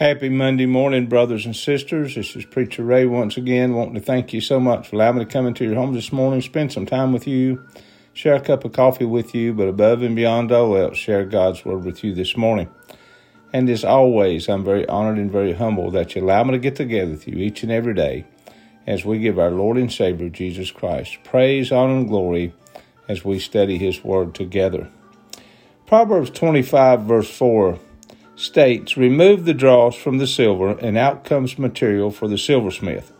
Happy Monday morning, brothers and sisters. This is Preacher Ray once again, wanting to thank you so much for allowing me to come into your home this morning, spend some time with you, share a cup of coffee with you, but above and beyond all else, share God's Word with you this morning. And as always, I'm very honored and very humble that you allow me to get together with you each and every day as we give our Lord and Savior Jesus Christ praise, honor, and glory as we study His Word together. Proverbs 25, verse 4 states Remove the dross from the silver, and out comes material for the silversmith.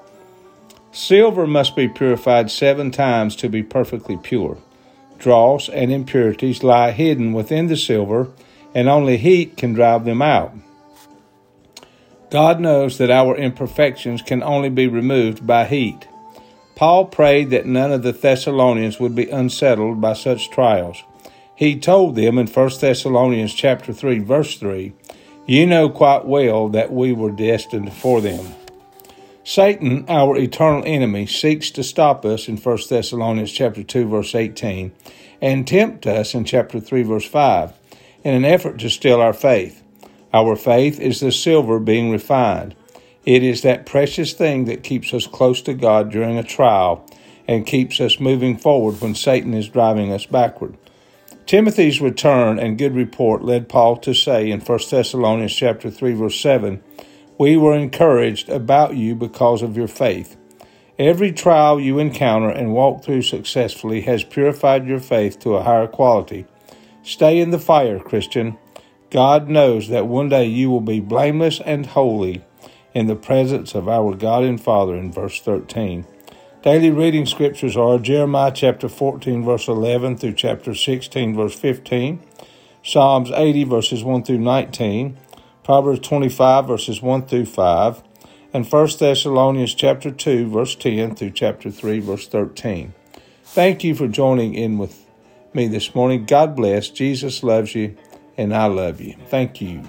Silver must be purified seven times to be perfectly pure. Dross and impurities lie hidden within the silver, and only heat can drive them out. God knows that our imperfections can only be removed by heat. Paul prayed that none of the Thessalonians would be unsettled by such trials. He told them in 1 Thessalonians chapter 3 verse 3, "You know quite well that we were destined for them." Satan, our eternal enemy, seeks to stop us in 1 Thessalonians chapter 2 verse 18 and tempt us in chapter 3 verse 5 in an effort to steal our faith. Our faith is the silver being refined. It is that precious thing that keeps us close to God during a trial and keeps us moving forward when Satan is driving us backward. Timothy's return and good report led Paul to say in 1 Thessalonians chapter 3 verse 7, "We were encouraged about you because of your faith. Every trial you encounter and walk through successfully has purified your faith to a higher quality. Stay in the fire, Christian. God knows that one day you will be blameless and holy in the presence of our God and Father in verse 13. Daily reading scriptures are Jeremiah chapter 14, verse 11 through chapter 16, verse 15, Psalms 80, verses 1 through 19, Proverbs 25, verses 1 through 5, and 1 Thessalonians chapter 2, verse 10 through chapter 3, verse 13. Thank you for joining in with me this morning. God bless. Jesus loves you, and I love you. Thank you.